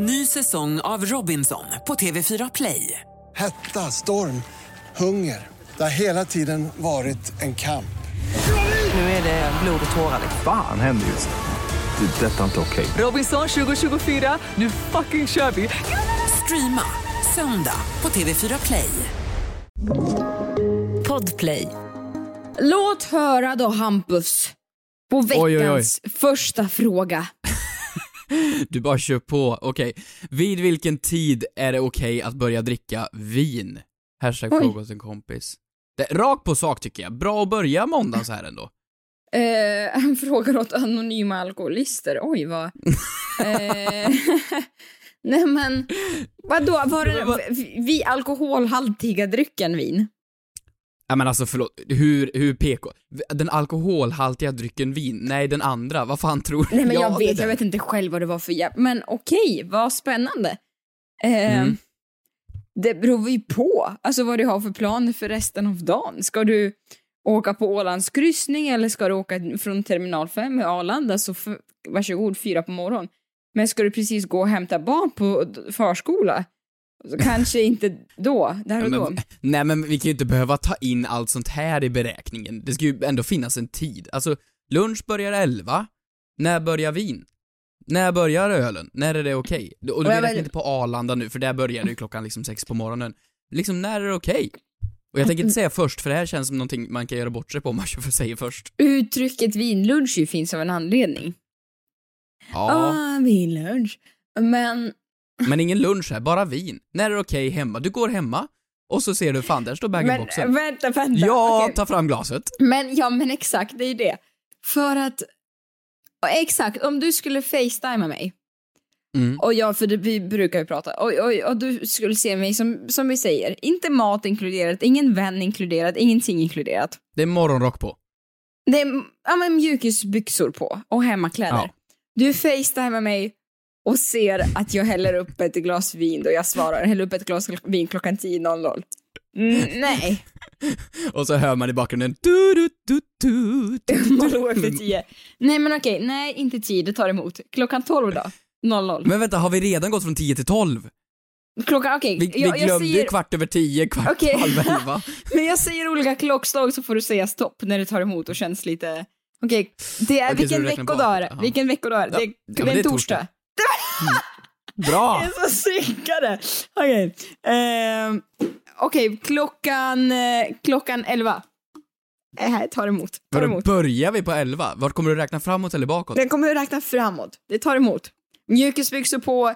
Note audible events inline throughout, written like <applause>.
Ny säsong av Robinson på TV4 Play. Hetta, storm, hunger. Det har hela tiden varit en kamp. Nu är det blod och tårar. Fan händer just nu. Det. är Detta är inte okej. Robinson 2024, nu fucking kör vi! Streama söndag på TV4 Play. Podplay. Låt höra då Hampus på veckans Oj, oj, oj. första fråga. <laughs> Du bara kör på. Okej. Vid vilken tid är det okej att börja dricka vin? Hashtag Oj. fråga en kompis. Det, rakt på sak tycker jag. Bra att börja måndagen så här ändå. <laughs> Eh, han frågar åt anonyma alkoholister. Oj, vad... <laughs> eh, nej men, vadå, var det vi alkoholhaltiga drycken vin? Ja men alltså förlåt, hur, hur PK? Den alkoholhaltiga drycken vin? Nej, den andra. Vad fan tror du? Nej men Ja, jag det vet, jag vet inte själv vad det var för jävla... Men okej, vad spännande. Eh, Mm. Det beror ju på, alltså vad du har för planer för resten av dagen. Ska du åka på Ålands kryssning eller ska du åka från terminal 5 med Arlanda så för, varsågod, fyra på morgonen. Men ska du precis gå och hämta barn på förskola? Så kanske inte då, där och då. nej men vi kan ju inte behöva ta in allt sånt här i beräkningen. Det ska ju ändå finnas en tid. Alltså, lunch börjar 11. När börjar vin? När börjar ölen? När är det okej? Och Och du räknar väl- inte på Arlanda nu, för där börjar det ju klockan liksom sex på morgonen. Liksom, när är det okej? Och jag tänker inte säga först, för det här känns som någonting man kan göra bort sig på om man <laughs> säger först. Uttrycket vinlunch ju finns av en anledning. Ja, Ah, vinlunch. Men men ingen lunch här, bara vin. När är det okej hemma? Du går hemma, och så ser du, fan där står bag-in-boxen. vänta, vänta. Ja, Okej. ta fram glaset. Men ja, men exakt, det är ju det. För att, exakt, om du skulle facetima mig Mm. och jag, för det, vi brukar ju prata, och, och, och du skulle se mig som, som vi säger, inte mat inkluderat, ingen vän inkluderat, ingenting inkluderat. Det är morgonrock på. Det är ja, men mjukisbyxor på och hemmakläder. Ja. Du facetimar mig och ser att jag häller upp ett glas vin då jag svarar, häller upp ett glas vin klockan 10.00. Mm, nej. <laughs> Och så hör man i bakgrunden du, du, du, du, du. Efter tio. Nej men okej, nej inte tio, det tar emot. Klockan tolv då? 00. Men vänta, har vi redan gått från 10 till 12? Klockan, okej. Vi, vi jag, jag glömde säger, kvart över 10, kvart Okej. halv 11. <laughs> men jag säger olika klockslag så får du säga stopp när det tar emot och känns lite... Okej, det är, så vilken veckodag är det? Vilken veckodag är det? Ja, Det är, det är är torsdag. Bra! <laughs> Det är så synkade! Okej. ehm, Okej, klockan, eh, klockan 11. Det här tar emot. Vadå, emot. börjar vi på 11? Vart kommer du räkna framåt eller bakåt? Den kommer att räkna framåt. Det tar emot. Mjukisbyxor på,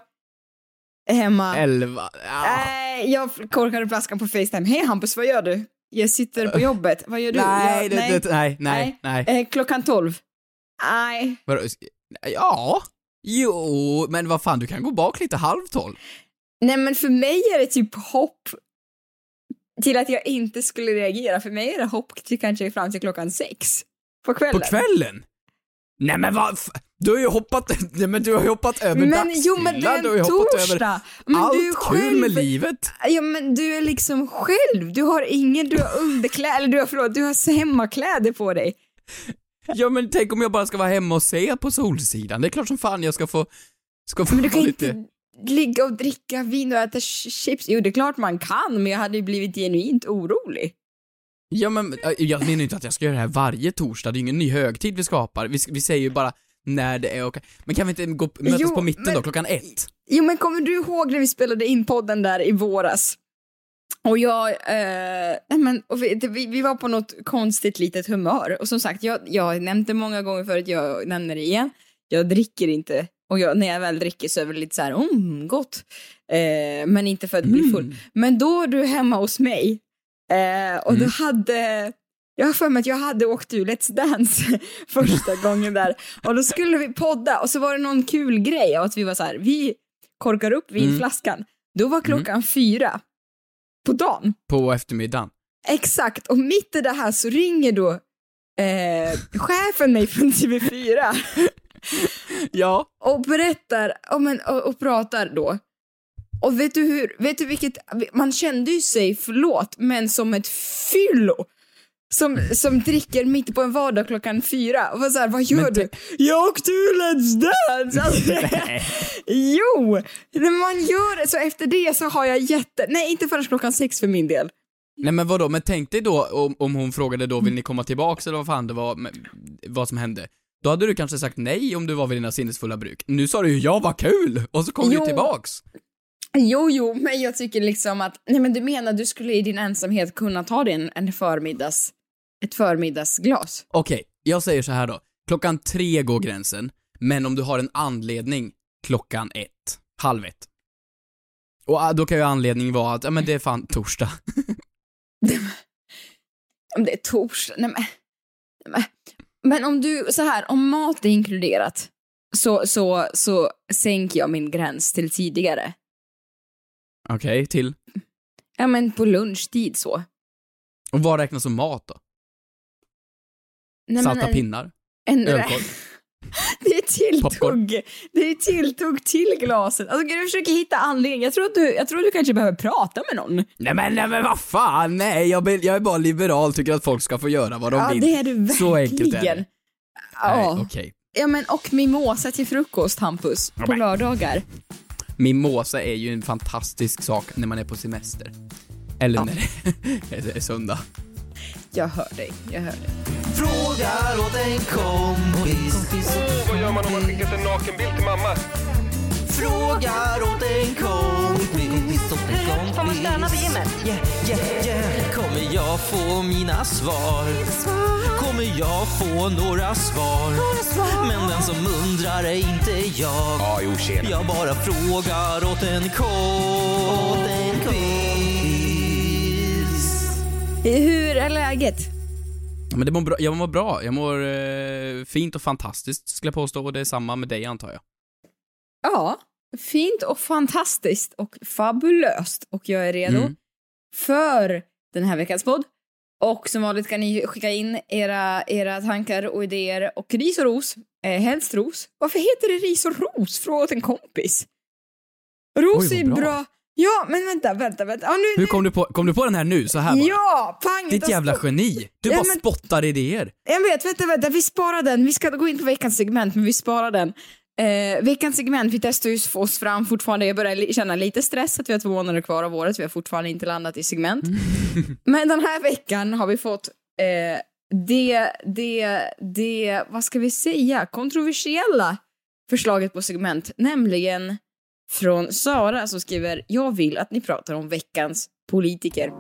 hemma. 11? Ja. Nej, jag korkade flaskan på Facetime. Hej Hampus, vad gör du? Jag sitter på <laughs> jobbet. Vad gör du? Nej, jag, det, nej, nej, nej, nej. Eh, klockan 12. Nej. Ja, jo, men vad fan, du kan gå bak lite halv 12. Nej, men för mig är det typ hopp till att jag inte skulle reagera. För mig är det hopp till kanske fram till klockan sex. På kvällen. På kvällen? Nej men vad Du har ju hoppat, <laughs> nej men du har ju hoppat över Men jo, men det är du har ju en hoppat över torsdag. Men allt du kul själv- med livet. Ja, men du är liksom själv. Du har ingen, du har underkläder, eller du har, förlåt, du har hemmakläder på dig. Ja men tänk om jag bara ska vara hemma och se på Solsidan, det är klart som fan jag ska få, ska få Men du kan ha inte lite... ligga och dricka vin och äta ch- chips. Jo, det är klart man kan, men jag hade ju blivit genuint orolig. Ja men, äh, jag menar inte att jag ska göra det här varje torsdag, det är ju ingen ny högtid vi skapar, vi, vi säger ju bara när det är okej. Men kan vi inte gå, mötas Jo, på mitten men- då, klockan ett? Jo, men kommer du ihåg när vi spelade in podden där i våras? Och jag, eh, men, och vi, vi, vi var på något konstigt litet humör. Och som sagt, jag, jag har nämnt det många gånger förut, jag nämner det igen. Jag dricker inte. Och jag, när jag väl dricker så är det lite så här, mm, gott. Eh, men inte för att bli full. Mm. Men då är du hemma hos mig. Eh, och då Mm. hade, jag har för mig att jag hade åkt ur Let's Dance <laughs> första gången där. Och då skulle vi podda och så var det någon kul grej av att vi var så här, vi korkar upp vinflaskan. Då var klockan fyra på dagen. På eftermiddagen. Exakt, och mitt i det här så ringer då eh, chefen mig från TV4 <laughs> Ja. och berättar ja, men, och, och pratar då. Och vet du hur, vet du vilket, man kände ju sig, förlåt, men som ett fyllo. Som, som dricker mitt på en vardag klockan fyra och var så här, vad gör Men du? Jag åkte ur Let's Dance! <laughs> Alltså, jo! När man gör det, så efter det så har jag jätte, nej inte förrän klockan sex för min del. Nej men vadå, men tänk dig då om, om hon frågade då, vill ni komma tillbaks eller vad fan det var, men, vad som hände. Då hade du kanske sagt nej om du var vid dina sinnesfulla bruk. Nu sa du ju ja, vad kul! Och så kom du Jo. tillbaks. Jo, jo, men jag tycker liksom att, nej men du menar du skulle i din ensamhet kunna ta dig en, en förmiddags, ett förmiddagsglas? Okej, jag säger så här då. Klockan tre går gränsen, men om du har en anledning klockan ett, halv ett. Och ah, då kan ju anledningen vara att, ja men det är fan torsdag. <laughs> Om det är torsdag, nej men, nej men. Om du, så här, om mat är inkluderat så, så, så sänker jag min gräns till tidigare. Okej, till. Ja men på lunchtid så. Och vad räknas som mat då? Nej, Salta en, pinnar? En, Ölkorv? <laughs> det är tilltugg. Det är tilltugg till glaset. Alltså du försöker hitta anledning. Jag tror att du, jag tror att du kanske behöver prata med någon. Nej men, nej men vad fan, nej jag, vill- jag är bara liberal, tycker att folk ska få göra vad de Ja, vill. det är du verkligen. Så enkelt är det. Nej, Ja. okej. ja, men och mimosa till frukost, Hampus, på men- lördagar. Mimosa är ju en fantastisk sak när man är på semester. Eller Ja. när det <laughs> är söndag. Jag hör dig, jag hör dig. Frågar åt en kompis. Vad gör man om man skickat en nakenbild till mamma? Frågar åt en kompis. Får man stanna vid gymmet? Yeah, yeah, yeah. Kommer jag få mina svar? Kommer jag få några svar? Men den som undrar är inte jag. Jag bara frågar åt en kompis. Hur är läget? Men det mår bra, jag mår bra, jag mår eh, fint och fantastiskt skulle jag påstå och det är samma med dig antar jag. Ja, fint och fantastiskt och fabulöst. Och jag är redo Mm. för den här veckans podd. Och som vanligt kan ni skicka in era, era tankar och idéer och ris och ros. Eh, helst ros. Varför heter det ris och ros? Fråga åt en kompis. Ros Oj, är bra. bra. Ja, men vänta, vänta, vänta. Ja, nu, Hur kom du på, kom du på den här nu, så här bara? Ja, pang! Ditt jävla geni! Du Ja, bara men- spottar idéer. Jag vet, vänta, vänta, vi sparar den. Vi ska gå in på veckans segment, men vi sparar den. Eh, veckans segment, vi testar ju oss fram fortfarande. Jag börjar känna lite stress att vi har två månader kvar av året. Vi har fortfarande inte landat i segment. <laughs> men den här veckan har vi fått eh, det, det, det, vad ska vi säga, kontroversiella förslaget på segment, nämligen från Sara som skriver “Jag vill att ni pratar om veckans politiker”.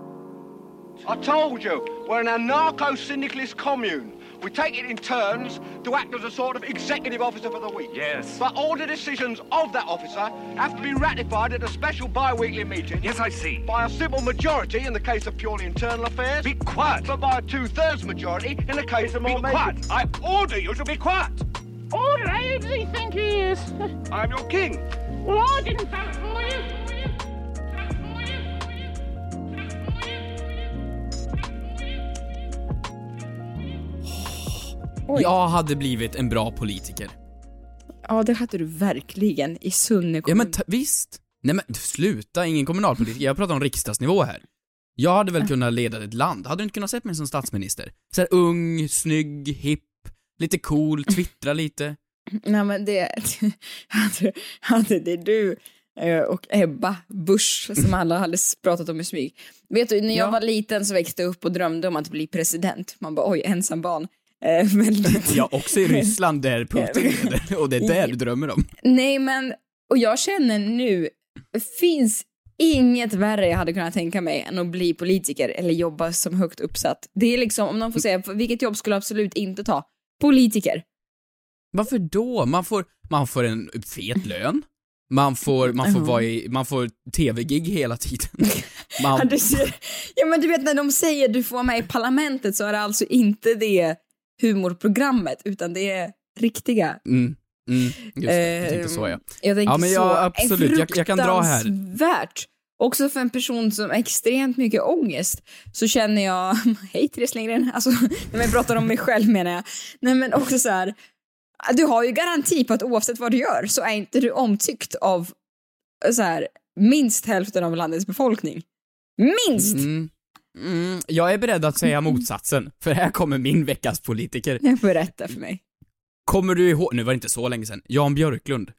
I told you, we're an anarcho-syndicalist commune. We take it in turns to act as a sort of executive officer for the week. Yes. But all the decisions of that officer have to be ratified at a special bi-weekly meeting. Yes, I see. By a simple majority in the case of purely internal affairs. Be quiet. But by a two-thirds majority in the case of Be more major... quiet. I order you to be quiet. All right, I think he is. <laughs> I'm your king. Oj. Jag hade blivit en bra politiker. Ja, det hade du verkligen i Sunne Ja kommun. men t- visst. Nej men sluta, ingen kommunalpolitiker. Jag pratar om riksdagsnivå här. Jag hade väl kunnat leda ett land. Hade du inte kunnat sett mig som statsminister? Så här ung, snygg, hipp, lite cool, twittra lite. Nej men det, <laughs> hade, hade det du eh, och Ebba Busch som alla hade pratat om i smyg. Vet du, när jag Ja. var liten så växte jag upp och drömde om att bli president. Man bara oj, ensam barn. Eh, <laughs> väldigt. Ja, också i Ryssland där <laughs> Putin leder. Och det är där du drömmer om. Nej men, och jag känner nu, finns inget värre jag hade kunnat tänka mig än att bli politiker eller jobba som högt uppsatt. Det är liksom, om någon får säga, vilket jobb skulle jag absolut inte ta? Politiker. Varför då? Man får, man får en fet lön. Man får, man får Ja. vara i, man får tv-gig hela tiden. <laughs> Ja, Man, ja men du vet när de säger du får vara med i parlamentet så är det alltså inte det humorprogrammet utan det är riktiga. mm, mm, just det, jag tänkte så ja. Jag tänker Ja, men jag- så. absolut, jag- jag kan dra här. Fruktansvärt. Också för en person som har extremt mycket ångest så känner jag, <laughs> hej Therese Lindgren, alltså när jag pratar om mig själv menar jag. Nej men också så här, du har ju garanti på att oavsett vad du gör så är inte du omtyckt av så här, minst hälften av landets befolkning. Minst! Mm. Mm, jag är beredd att säga motsatsen, för här kommer min veckas politiker. <laughs> Berätta för mig. Kommer du ihåg, nu var det inte så länge sedan, Jan Björklund.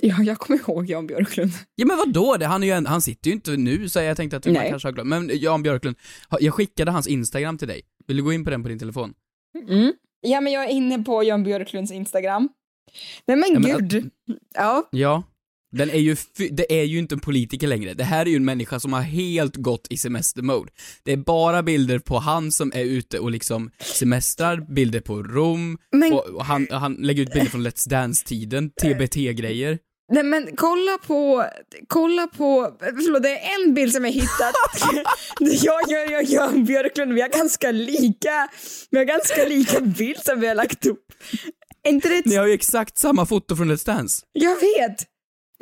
Ja, jag kommer ihåg Jan Björklund. Ja men vadå, det, han, är ju en, han sitter ju inte nu så jag tänkte att du kanske har glömt. Men Jan Björklund, jag skickade hans Instagram till dig. Vill du gå in på den på din telefon? Mm. Ja, men jag är inne på Jan Björklunds Instagram. Nej men Ja, men- gud. Ja. Ja. Den är ju, det är ju inte en politiker längre. Det här är ju en människa som har helt gått i semestermode. Det är bara bilder på han som är ute och liksom semestrar, bilder på Rom, Men- och, och han, han lägger ut bilder från Let's Dance-tiden, TBT-grejer. Nej men kolla på, kolla på, förlåt det är en bild som jag hittat. <laughs> jag, jag, jag, Jan Björklund, vi har ganska lika, vi har ganska lika bild som vi har lagt upp. Inte det, Ni har ju exakt samma foto från Let's Dance. jag vet.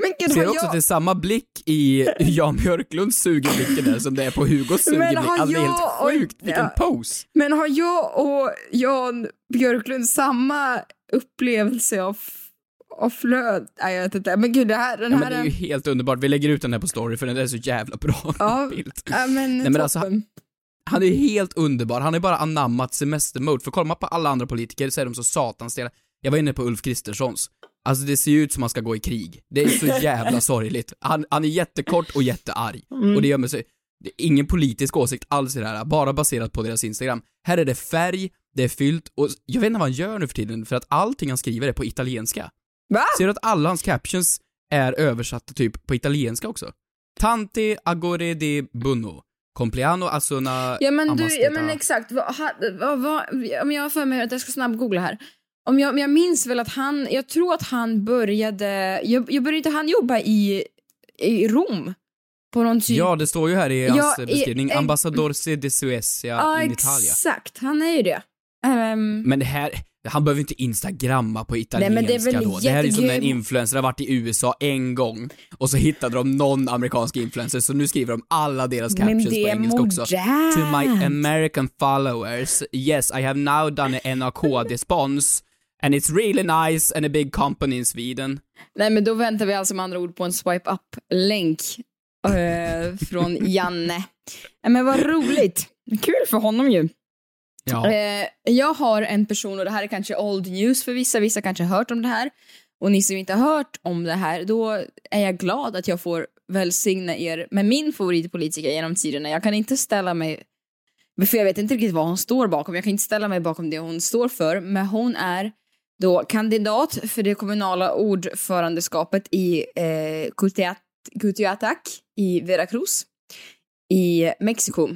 Men gud, Ser också jag, att det är samma blick i <laughs> Jan Björklunds sugeblickar där som det är på Hugos har Alltså det är jag och- helt sjukt, vilken ja. pose. men har jag och Jan Björklund samma upplevelse av, av flöd? Nej jag vet inte, men gud det här, den Ja, här men det är ju helt underbart, vi lägger ut den här på story för den är så jävla bra <laughs> Ja, bild. ja, men, Nej, men alltså, toppen. Han är helt underbar, han har bara anammat semestermode, för kollar man på alla andra politiker så är de så satans stela. Jag var inne på Ulf Kristerssons. Alltså det ser ju ut som han ska gå i krig. Det är så jävla <laughs> sorgligt. Han, han är jättekort och jättearg. Mm. Och det gör mig så, det är ingen politisk åsikt alls i det här, bara baserat på deras Instagram. Här är det färg, det är fyllt, och jag vet inte vad han gör nu för tiden, för att allting han skriver är på italienska. Va? Ser du att alla hans captions är översatta typ på italienska också? Tante agore de bunno. Compleanno alltså na Ja men du, ja men exakt, vad, ha- vad, vad, om jag har för mig att jag ska snabbgoogla här. Om jag, jag minns väl att han, jag tror att han började, jag, jag började inte han jobba i, i Rom? På någon typ... Ja, det står ju här i Ja, hans i- beskrivning, i- Ambassador de Suecia ja in Italia. exakt, han är ju det. Ehm, Men det här, han behöver inte instagramma på italienska men det då. Det här är som när en influencer har varit i USA en gång och så hittade de någon amerikansk influencer så nu skriver de alla deras captions på engelska också. modernt. To my American followers, yes I have now done an NRK-response and it's really nice and a big company in Sweden. nej men då väntar vi alltså med andra ord på en swipe up-länk eh, från <laughs> Janne. Nej men vad roligt, kul för honom ju. Ja. Eh, jag har en person, och det här är kanske old news för vissa, vissa kanske har hört om det här. Och ni som inte har hört om det här, då är jag glad att jag får välsigna er med min favoritpolitiker genom tiderna. Jag kan inte ställa mig, för jag vet inte riktigt vad hon står bakom, jag kan inte ställa mig bakom det hon står för, men hon är då kandidat för det kommunala ordförandeskapet i eh, Kutiatak i Veracruz i Mexiko.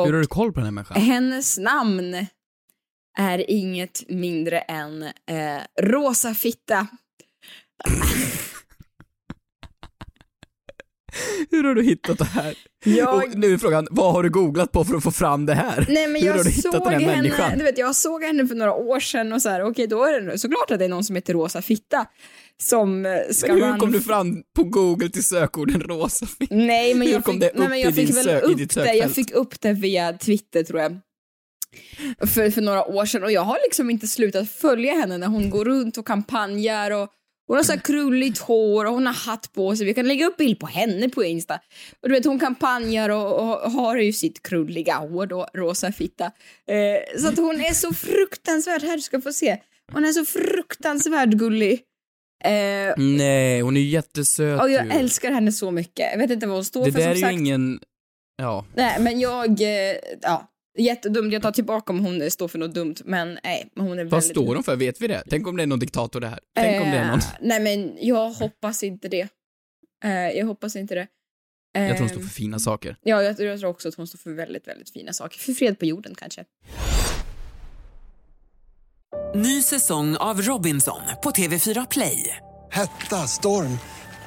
Och Hur har du koll på den här människan? hennes namn är inget mindre än eh, Rosa Fitta. <laughs> Hur har du hittat det här? Jag- Och nu är frågan, vad har du googlat på för att få fram det här? Nej men Hur jag har du hittat såg den här henne, människan? du vet jag såg henne för några år sedan och så här, okej då är det såklart att det är någon som heter Rosa Fitta som eh, ska Men hur man- kom du fram på google till sökorden rosa fitta? Nej men Hur jag kom fick, det nej, upp men i jag fick din väl sö- i upp ditt det, jag sökfält? fick upp det via Twitter tror jag. För, för några år sedan och jag har liksom inte slutat följa henne när hon går runt och kampanjar och hon har så här krulligt hår och hon har hatt på sig. Vi kan lägga upp bild på henne på Insta. Och du vet hon kampanjar och, och har ju sitt krulliga hår då, rosa fitta. Eh, så att hon är så fruktansvärt, här du ska få se. Hon är så fruktansvärt gullig. Eh, Nej, hon är jättesöt och jag ju. älskar henne så mycket. Jag vet inte vad hon står Det för där som är ju sagt. ingen, ja. Nej, men jag, eh, ja, jättedumt. Jag tar tillbaka om hon står för något dumt, men nej, hon är Vad väldigt... står hon för? Vet vi det? Tänk om det är någon diktator det här? Tänk om det är någon. Eh, Nej, men jag hoppas inte det. Eh, jag hoppas inte det. Jag tror hon Eh, står för fina saker. Ja, jag, jag tror också att hon står för väldigt, väldigt fina saker. För fred på jorden kanske. Ny säsong av Robinson på TV4 Play. Hetta, storm,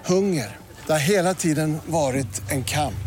hunger. Det har hela tiden varit en kamp.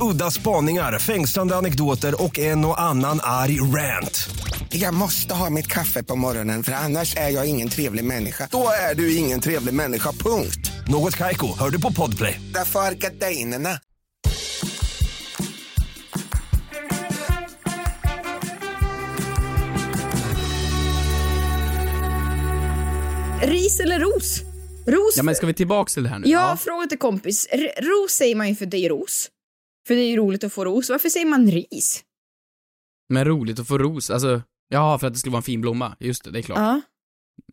Udda spaningar, fängslande anekdoter och en och annan arg rant. Jag måste ha mitt kaffe på morgonen för annars är jag ingen trevlig människa. Då är du ingen trevlig människa, punkt. Något Kaiko, hör du på Podplay. Därför är gardinerna. Ris eller ros? Ros Ja men ska vi tillbaks till det här nu? Ja, fråga till kompis. R- ros säger man ju för det är ros. För det är ju roligt att få ros. Varför säger man ris? Men roligt att få ros, alltså, ja för att det skulle vara en fin blomma, just det, det är klart. Ja.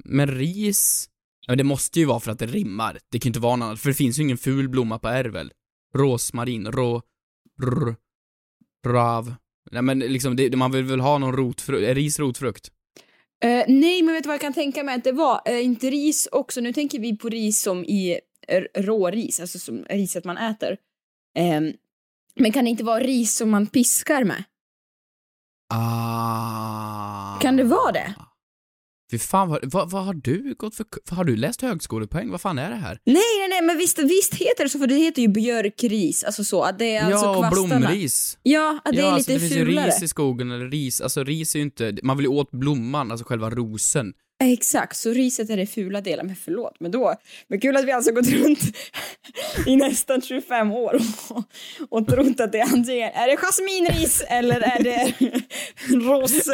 Men ris, ja men det måste ju vara för att det rimmar. Det kan ju inte vara något annat, för det finns ju ingen ful blomma på R väl? Rosmarin, rå, rr, rav. Nej men liksom, det, man vill väl ha någon rotfrukt, är ris rotfrukt? Eh, nej, men vet du vad jag kan tänka mig att det var? Eh, inte ris också. Nu tänker vi på ris som i råris, alltså som riset man äter. Ehm, men kan det inte vara ris som man piskar med? Ah. Kan det vara det? Fy fan, vad, vad, vad har du gått för, har du läst högskolepoäng? Vad fan är det här? Nej, nej, nej, men visst, visst heter det så, för det heter ju björkris, alltså så, att det är alltså ja, och kvastarna. blomris. Ja, att det ja, är alltså, lite det finns ju fulare. ris i skogen, eller ris, alltså ris är ju inte, man vill ju åt blomman, alltså själva rosen. Exakt, så riset är det fula delen, men förlåt, men då, men kul att vi alltså gått runt i nästan 25 år och, och trott att det är antingen, är det jasminris eller är det ros?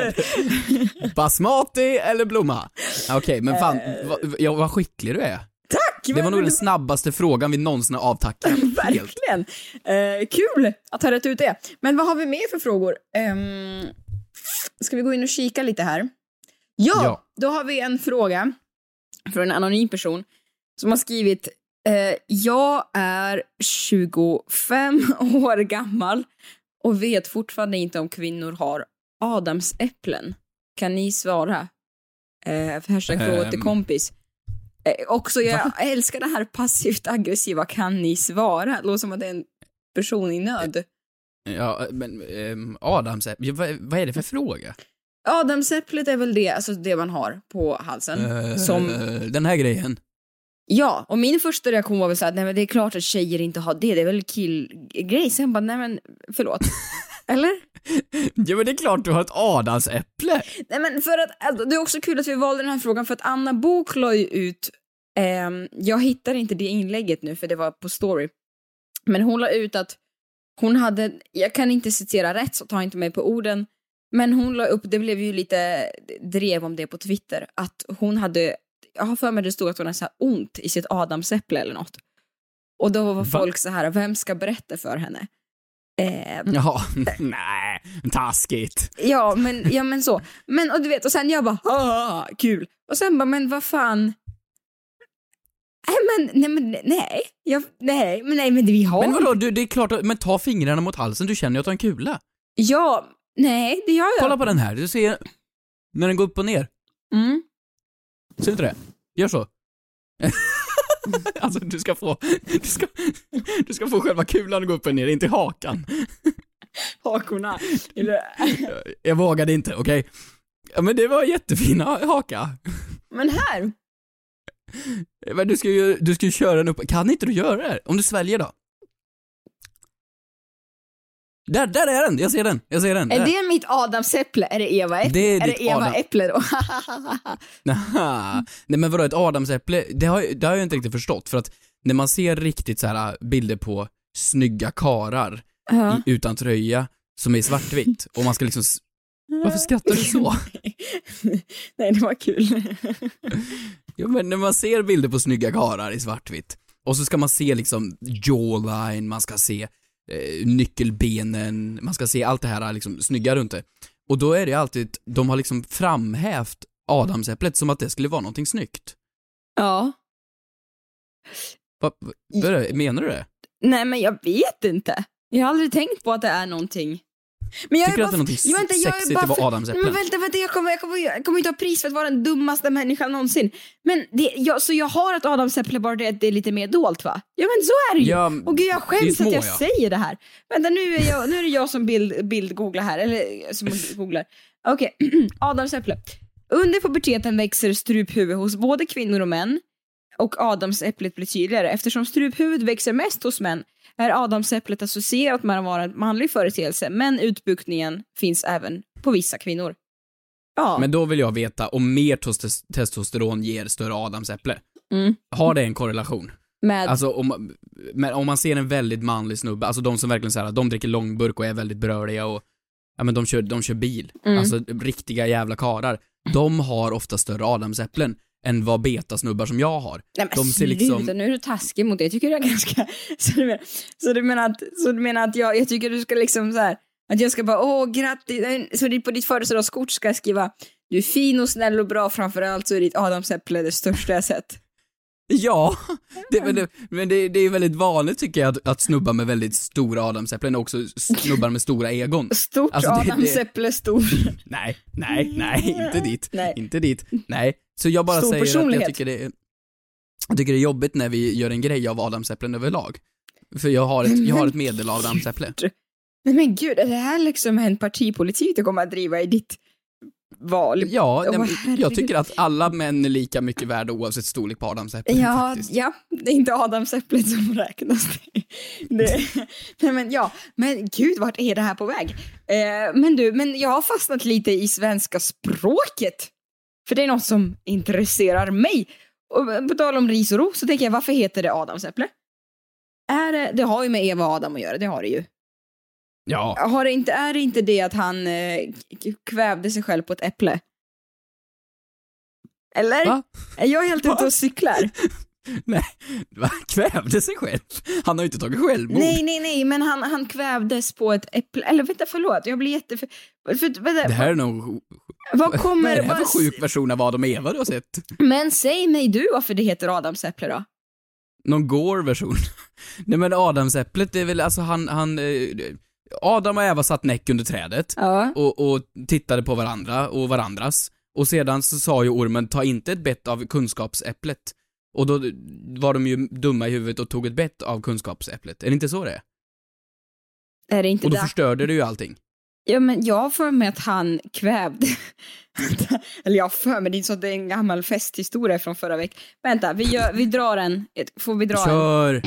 Basmati eller blomma? Okej, men fan, vad, ja, vad skicklig du är. Tack! Det var nog den snabbaste frågan vi någonsin har avtackat. Verkligen! Eh, kul att ha rätt ut det. Men vad har vi mer för frågor? Um, ska vi gå in och kika lite här? Ja, Ja. då har vi en fråga från en anonym person som har skrivit eh, Jag är 25 <laughs> år gammal och vet fortfarande inte om kvinnor har adamsäpplen. Kan ni svara? Eh, hashtag fråga till Ehm. kompis. Eh, också, jag älskar det här passivt aggressiva kan ni svara? Det låter som att det är en person i nöd. Ja, men ähm, Adams, ja, vad, vad är det för fråga? Adamsäpplet är väl det, alltså det man har på halsen. Eh, som, Den här grejen. Ja, och min första reaktion var väl såhär, nej men det är klart att tjejer inte har det, det är väl killgrej. Sen bara, nej men förlåt. <laughs> Eller? Ja men det är klart du har ett adamsäpple. Nej men för att, alltså, det är också kul att vi valde den här frågan för att Anna Bok la ju ut, ehm, jag hittar inte det inlägget nu för det var på story, men hon la ut att hon hade, jag kan inte citera rätt så ta inte mig på orden, men hon la upp, det blev ju lite drev om det på Twitter, att hon hade, jag har för mig det stod att hon hade så här ont i sitt adamsäpple eller något. Och då var Va? folk så här, vem ska berätta för henne? Eh, Jaha, <laughs> nej, taskigt. Ja, men, ja, men så. Men och du vet, och sen jag bara, "Haha, kul. Och sen bara, men vad fan. Nej men, nej men nej. Jag, nej, men nej men vi har Men vadå, du, det är klart, men ta fingrarna mot halsen, du känner ju att du har en kula. Ja, nej det gör jag. Kolla på den här, du ser när den går upp och ner. Mm. Du inte det? Gör så. <laughs> alltså du ska få, du ska, du ska få själva kulan att gå upp och ner, inte hakan. Hakorna. Eller- <laughs> Jag vågade inte, okej? Ja men det var jättefina haka. men här. Men du ska ju, du ska ju köra den upp, kan inte du göra det? Om du sväljer då? Där, där är den! Jag ser den, jag ser den. Är där. det mitt adamsäpple? Är det Eva äpple? Det är är det Eva Adam- äpple då? <laughs> Nej men vadå, ett adamsäpple, det har, det har jag inte riktigt förstått för att när man ser riktigt så här äh, bilder på snygga karar Ja. i, utan tröja som är svartvitt och man ska liksom Varför skrattar du så? <laughs> nej, det var kul. <laughs> Ja men när man ser bilder på snygga karar i svartvitt och så ska man se liksom jawline, man ska se eh, nyckelbenen, man ska se allt det här liksom snygga runt det. Och då är det alltid, de har liksom framhävt adamsäpplet som att det skulle vara någonting snyggt. ja. Va, va, menar du det? Nej, men jag vet inte. Jag har aldrig tänkt på att det är någonting. Men jag Tycker du att det är Ja, vänta, jag är sexigt bara att vara för- adamsäpplen? Men vänta, vänta, jag kommer, jag kommer, jag kommer inte ha pris för att vara den dummaste människan någonsin. Men det, jag, så jag har ett adamsäpple bara det det är lite mer dolt va? Ja men så är det ju. Ja, Och gud jag skäms små, att jag ja. säger det här. Vänta nu är, jag, nu är det jag som bild, bildgooglar här, eller som googlar. Okej, <clears throat> adamsäpple. Under puberteten växer struphuvud hos både kvinnor och män och adamsäpplet blir tydligare. Eftersom struphuvudet växer mest hos män är adamsäpplet associerat med att vara en manlig företeelse, men utbuktningen finns även på vissa kvinnor. Ja. Men då vill jag veta om mer testosteron ger större adamsäpple. Mm. Har det en korrelation? Med, Alltså om, men om man ser en väldigt manlig snubbe, alltså de som verkligen såhär, de dricker långburk och är väldigt bröliga och, ja men de kör, de kör bil. Mm. Alltså riktiga jävla karar. De har ofta större adamsäpplen än vad betasnubbar som jag har. Nej men de ser liksom, nu är du taskig mot det. Jag tycker det är ganska... <laughs> Så du menar, så du menar att, så du menar att jag, jag tycker du ska liksom så här, att jag ska bara åh grattis, så på ditt födelsedagskort ska jag skriva du är fin och snäll och bra framförallt så är ditt adamsäpple det största jag sett. Ja, det, men, det, men det, det är väldigt vanligt tycker jag att, att snubbar med väldigt stora adamsäpplen också snubbar med stora egon. Stort Alltså, adamsäpple, stor. Nej, nej, nej, inte dit. Nej. Inte dit. Nej. Så jag bara Stor säger att jag tycker det är, jag tycker det är jobbigt när vi gör en grej av adamsäpplen överlag. För jag har ett, jag har ett medel-adamsäpple. Nej men gud, är det här liksom en partipolitik du kommer att driva i ditt val? Ja, Åh, nej, jag tycker att alla män är lika mycket värda oavsett storlek på adamsäpplet Ja, faktiskt. ja, det är inte adamsäpplet som räknas. <laughs> Det, nej men ja, men gud vart är det här på väg? Eh, men du, men jag har fastnat lite i svenska språket. För det är något som intresserar mig. Och på tal om ris och ros så tänker jag, varför heter det adamsäpple? Är det, det har ju med Eva och Adam att göra, det har det ju. Ja, Har det inte, är det inte det att han eh, kvävde sig själv på ett äpple? Eller? Va? Är jag helt ute och cyklar? <laughs> nej, va? kvävde sig själv. Han har ju inte tagit självmord. Nej, nej, nej, men han, han kvävdes på ett äpple. Eller vänta, förlåt, jag blir jätte... För, för, vänta, Det här är nog... vad Vad <laughs> kommer... är det här vad- för sjuk version av Adam och Eva du har sett? Men säg mig du varför det heter adamsäpple då? Någon Gore-version? <laughs> Nej men adamsäpplet, det är väl alltså han, han... eh, Adam och Eva satt näck under trädet Ja. och, och tittade på varandra och varandras. Och sedan så sa ju ormen, ta inte ett bett av kunskapsäpplet. Och då var de ju dumma i huvudet och tog ett bett av kunskapsäpplet. Är det inte så det är? Är det inte Och då det? förstörde det ju allting. Ja, men jag har för mig att han kvävde... <laughs> Eller jag har för mig, det är så att det är en gammal festhistoria från förra veckan. Vänta, vi, gör, vi drar en. Får vi dra en? Kör!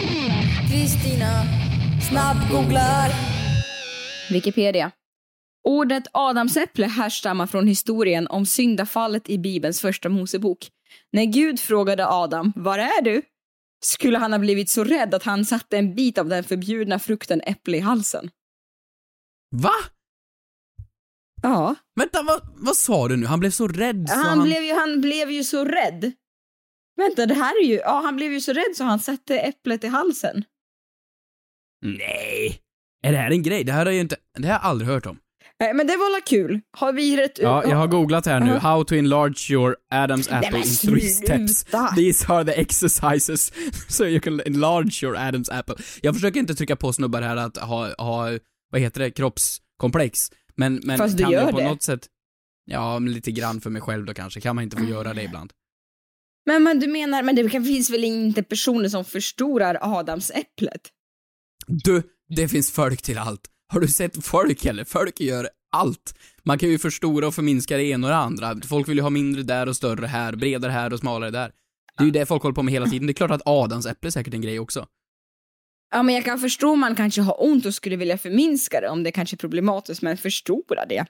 Kristina snabbgooglar. Wikipedia. Ordet adamsäpple härstammar från historien om syndafallet i Bibelns första Mosebok. När Gud frågade Adam, var är du? Skulle han ha blivit så rädd att han satte en bit av den förbjudna frukten äpple i halsen. Va? Ja. Vänta, vad, vad sa du nu? Han blev så rädd så Han, Blev ju, han blev ju så rädd. Vänta, det här är ju... Ja, han blev ju så rädd så han satte äpplet i halsen. Nej! Är det här en grej? Det här har jag inte... Det här har jag aldrig hört om. Nej, men det var la kul. Har vi rätt Ja, jag har googlat här nu. Ja. How to enlarge your Adam's apple in three steps. These are the exercises <laughs> so you can enlarge your Adam's apple. Jag försöker inte trycka på snubbar här att ha, ha vad heter det, kroppskomplex. Men, men Fast du kan gör jag på det. något sätt... Ja, men lite grann för mig själv då kanske. Kan man inte få göra det ibland? Men, men du menar, men det finns väl inte personer som förstorar adamsäpplet? Du, det finns folk till allt. Har du sett folk eller? Folk gör allt. Man kan ju förstora och förminska det ena och det andra. Folk vill ju ha mindre där och större här, bredare här och smalare där. Det är ju det folk håller på med hela tiden. Det är klart att Adams äpple är säkert en grej också. Ja, men jag kan förstå om man kanske har ont och skulle vilja förminska det, om det kanske är problematiskt, men förstora det.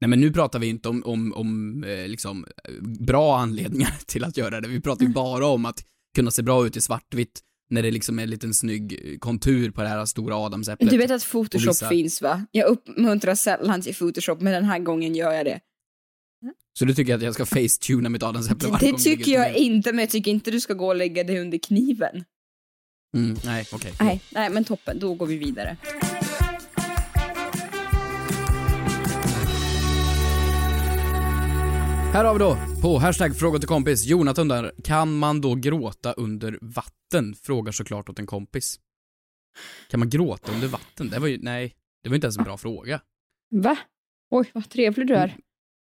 Nej men nu pratar vi inte om, om, om eh, liksom, eh, bra anledningar <laughs> till att göra det. Vi pratar ju bara om att kunna se bra ut i svartvitt när det liksom är en liten snygg kontur på det här stora adamsäpplet. Du vet att Photoshop vissa- finns va? Jag uppmuntrar sällan till Photoshop, men den här gången gör jag det. Så du tycker att jag ska facetuna mitt adamsäpple varje Det gång tycker ligger jag problem? inte, men jag tycker inte du ska gå och lägga det under kniven. Mm, nej, okej. Nej, nej, men toppen, då går vi vidare. Här har vi då, på hashtag fråga till kompis, Jonathan undrar, kan man då gråta under vatten? Frågar såklart åt en kompis. Kan man gråta under vatten? Det var ju, nej, det var inte ens en bra fråga. Va? Oj, vad trevlig du är.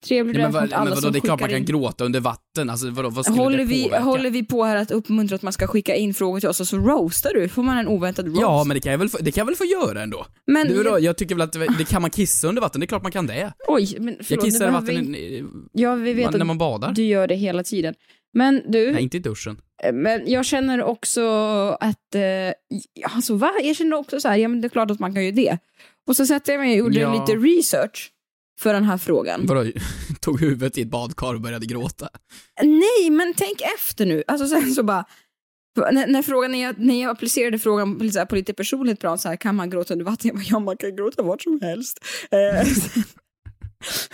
Trevlig Ja, men vad, alla men vadå, som det är klart man kan in. gråta under vatten, alltså vadå, vad skulle Håller det vi, påverka? håller vi på här att uppmuntra att man ska skicka in frågor till oss och så roastar du? Får man en oväntad roast? Ja, men det kan jag väl få, det kan jag väl få göra ändå? Men- du, då, jag tycker väl att det, kan man kissa under vatten, det är klart man kan det. Oj, men förlåt, jag kissar i vatten vi- Ja, vi vet när att man badar. du gör det hela tiden. Men du, Nej, inte i duschen. eh, men jag känner också att, eh, alltså va? Jag känner också så här, ja men det är klart att man kan ju det. Och så satte jag mig och gjorde Ja. lite research för den här frågan. Vadå, <laughs> tog huvudet i ett badkar och började gråta? Nej, men tänk efter nu. Alltså sen så bara, när, när, frågan, när, jag, när jag applicerade frågan på, lite på lite personligt plan, så här, kan man gråta under vatten? Jag bara, ja man kan gråta vart som helst. Eh,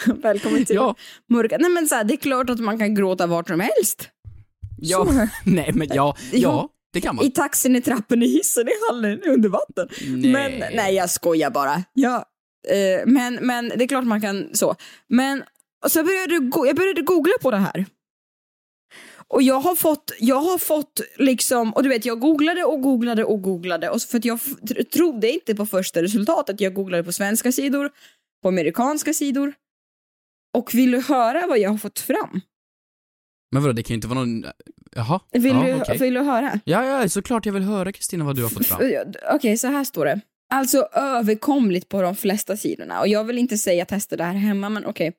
<laughs> Välkommen till Ja. mörka. Nej men så här, det är klart att man kan gråta vart som helst. Ja, Så. <laughs> nej men ja, ja, det kan man. I taxin, i trappen, i hissen, i hallen, under vatten. Nej. Men nej, jag skojar bara. Ja, eh, men, men det är klart man kan så. Men så började jag, go- jag började googla på det här. Och jag har fått, jag har fått liksom, och du vet jag googlade och googlade och googlade och för att jag trodde inte på första resultatet. Jag googlade på svenska sidor, på amerikanska sidor. Och vill du höra vad jag har fått fram? Men vadå, det kan ju inte vara någon... Jaha? Vill, ja, du, okej. vill du höra? Ja, ja, såklart jag vill höra Kristina vad du har fått fram. Okej, så här står det. Alltså överkomligt på de flesta sidorna. Och jag vill inte säga testa det här hemma, men okej.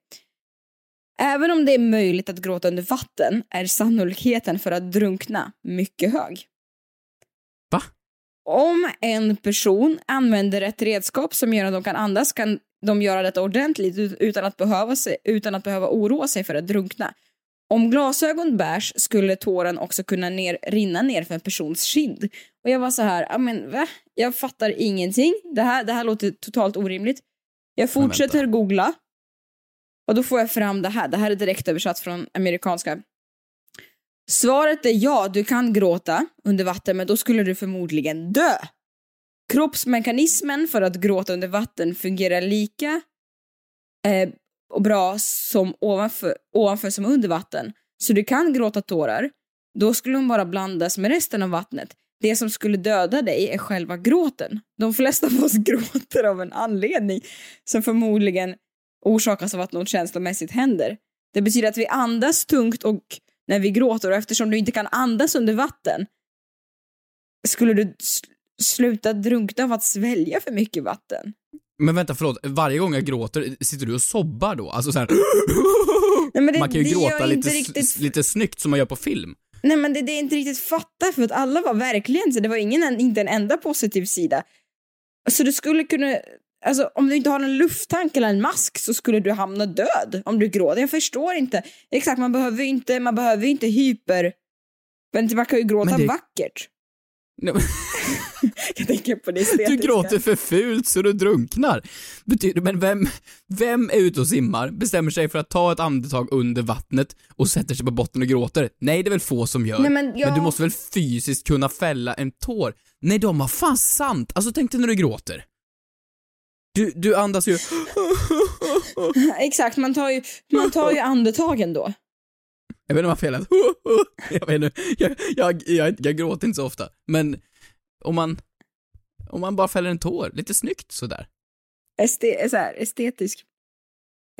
Även om det är möjligt att gråta under vatten är sannolikheten för att drunkna mycket hög. Va? Om en person använder ett redskap som gör att de kan andas kan de göra detta ordentligt ut- utan att behöva, sig, utan att behöva oroa sig för att drunkna. Om glasögon bärs skulle tåren också kunna ner, rinna ner för en persons kind. Och jag var så här, ja men va? Jag fattar ingenting. Det här, det här låter totalt orimligt. Jag fortsätter googla. Och då får jag fram det här. Det här är direkt översatt från amerikanska. Svaret är ja, du kan gråta under vatten, men då skulle du förmodligen dö. Kroppsmekanismen för att gråta under vatten fungerar lika eh, och bra som ovanför, ovanför som under vatten. Så du kan gråta tårar. Då skulle de bara blandas med resten av vattnet. Det som skulle döda dig är själva gråten. De flesta av oss <laughs> gråter av en anledning som förmodligen orsakas av att något känslomässigt händer. Det betyder att vi andas tungt och när vi gråter och eftersom du inte kan andas under vatten skulle du sluta drunkna av att svälja för mycket vatten. Men vänta, förlåt. Varje gång jag gråter, sitter du och sobbar då? Alltså så här. <laughs> Nej, men det- man kan ju gråta lite, riktigt- lite snyggt som man gör på film. Nej men det, det är inte riktigt fatta för att alla var verkligen så det var ingen, inte en enda positiv sida. Så du skulle kunna, alltså om du inte har en lufttank eller en mask så skulle du hamna död om du gråter. Jag förstår inte. Exakt, man behöver ju inte, man behöver inte hyper, man kan ju gråta det- vackert. Men- <laughs> Jag tänker på det estetiska. Du gråter för fult så du drunknar. Betyder, men vem, vem är ute och simmar, bestämmer sig för att ta ett andetag under vattnet och sätter sig på botten och gråter? Nej, det är väl få som gör. Nej, men jag- du måste väl fysiskt kunna fälla en tår? Nej, de har fan sant. Alltså tänk dig när du gråter. Du, du andas ju... <laughs> Exakt, man tar ju, man tar ju andetagen då. Jag vet inte varför jag lät... Jag vet inte, jag, jag, jag, jag gråter inte så ofta. Men om man... Om man bara fäller en tår, lite snyggt sådär. Este, så här, estetisk.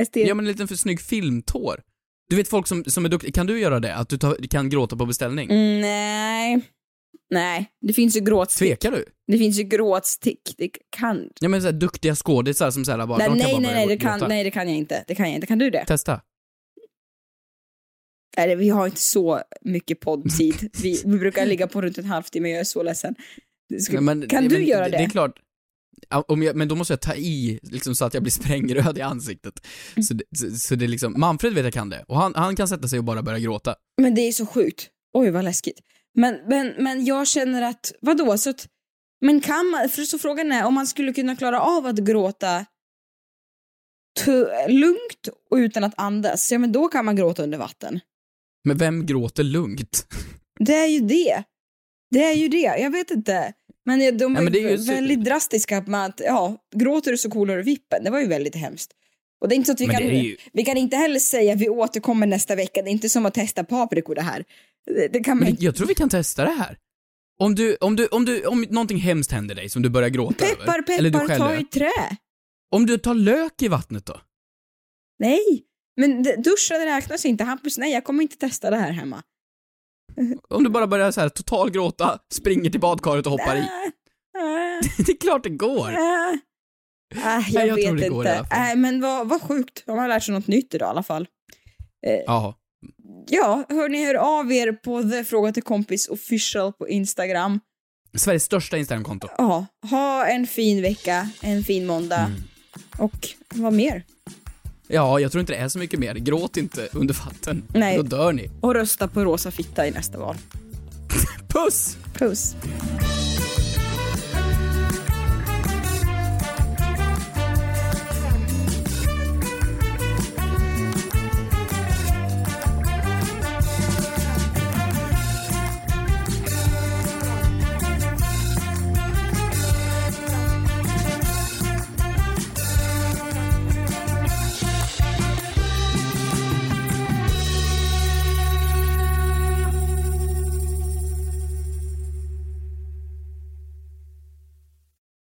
Estet... Ja men en liten för snygg filmtår. Du vet folk som, som är duktiga, kan du göra det? Att du tar, kan gråta på beställning? Mm, nej. Nej, det finns ju gråtstick. Tvekar du? Det finns ju gråtstick. Det kan... Ja men såhär duktiga skådisar som såhär bara, Nej, de kan nej, bara nej, nej, det kan, nej, det kan jag inte. Det kan jag inte. Kan du det? Testa. Det- vi har inte så mycket poddtid. <laughs> Vi, vi brukar ligga på runt en halvtimme, jag är så ledsen. Nej, men- kan nej, du men göra det? Det är klart. Om jag, men då måste jag ta i, liksom så att jag blir sprängröd i ansiktet. Så det, så, så det är liksom, Manfred vet jag kan det. Och han, han kan sätta sig och bara börja gråta. Men det är så sjukt. Oj, vad läskigt. Men, men, men jag känner att, vadå, så att, men kan man, för så frågan är om man skulle kunna klara av att gråta lugnt och utan att andas, ja men då kan man gråta under vatten. Men vem gråter lugnt? Det är ju det. Det är ju det, jag vet inte. Men de Ja, var men det ju är ju så- väldigt drastiska med att, ja, gråter du så kolar du vippen. Det var ju väldigt hemskt. Och det är inte så att vi Men kan, är ju- vi kan inte heller säga vi återkommer nästa vecka. Det är inte som att testa paprikor det här. Det, det kan man Men jag tror vi kan testa det här. Om du, om du, om du, om någonting hemskt händer dig som du börjar gråta Peppar, över. Eller du peppar, själv ta i trä. Om du tar lök i vattnet då? Nej, Men duschen räknas inte. Hampus, nej jag kommer inte testa det här hemma. <laughs> Om du bara börjar så här total gråta, springer till badkaret och hoppar i. <laughs> Det är klart det går. äh. Jag, jag vet går inte. fall. Äh, men vad, vad sjukt. De har lärt sig något nytt idag i alla fall. Jaha. Ja, hörni, hör av er på The Fråga till Kompis official på Instagram. Sveriges största Instagramkonto. Ja, ha en fin vecka, en fin måndag. Mm. Och vad mer? Ja, jag tror inte det är så mycket mer. Gråt inte under vatten. Nej. Då dör ni. Och rösta på rosa fitta i nästa val. Puss! Puss.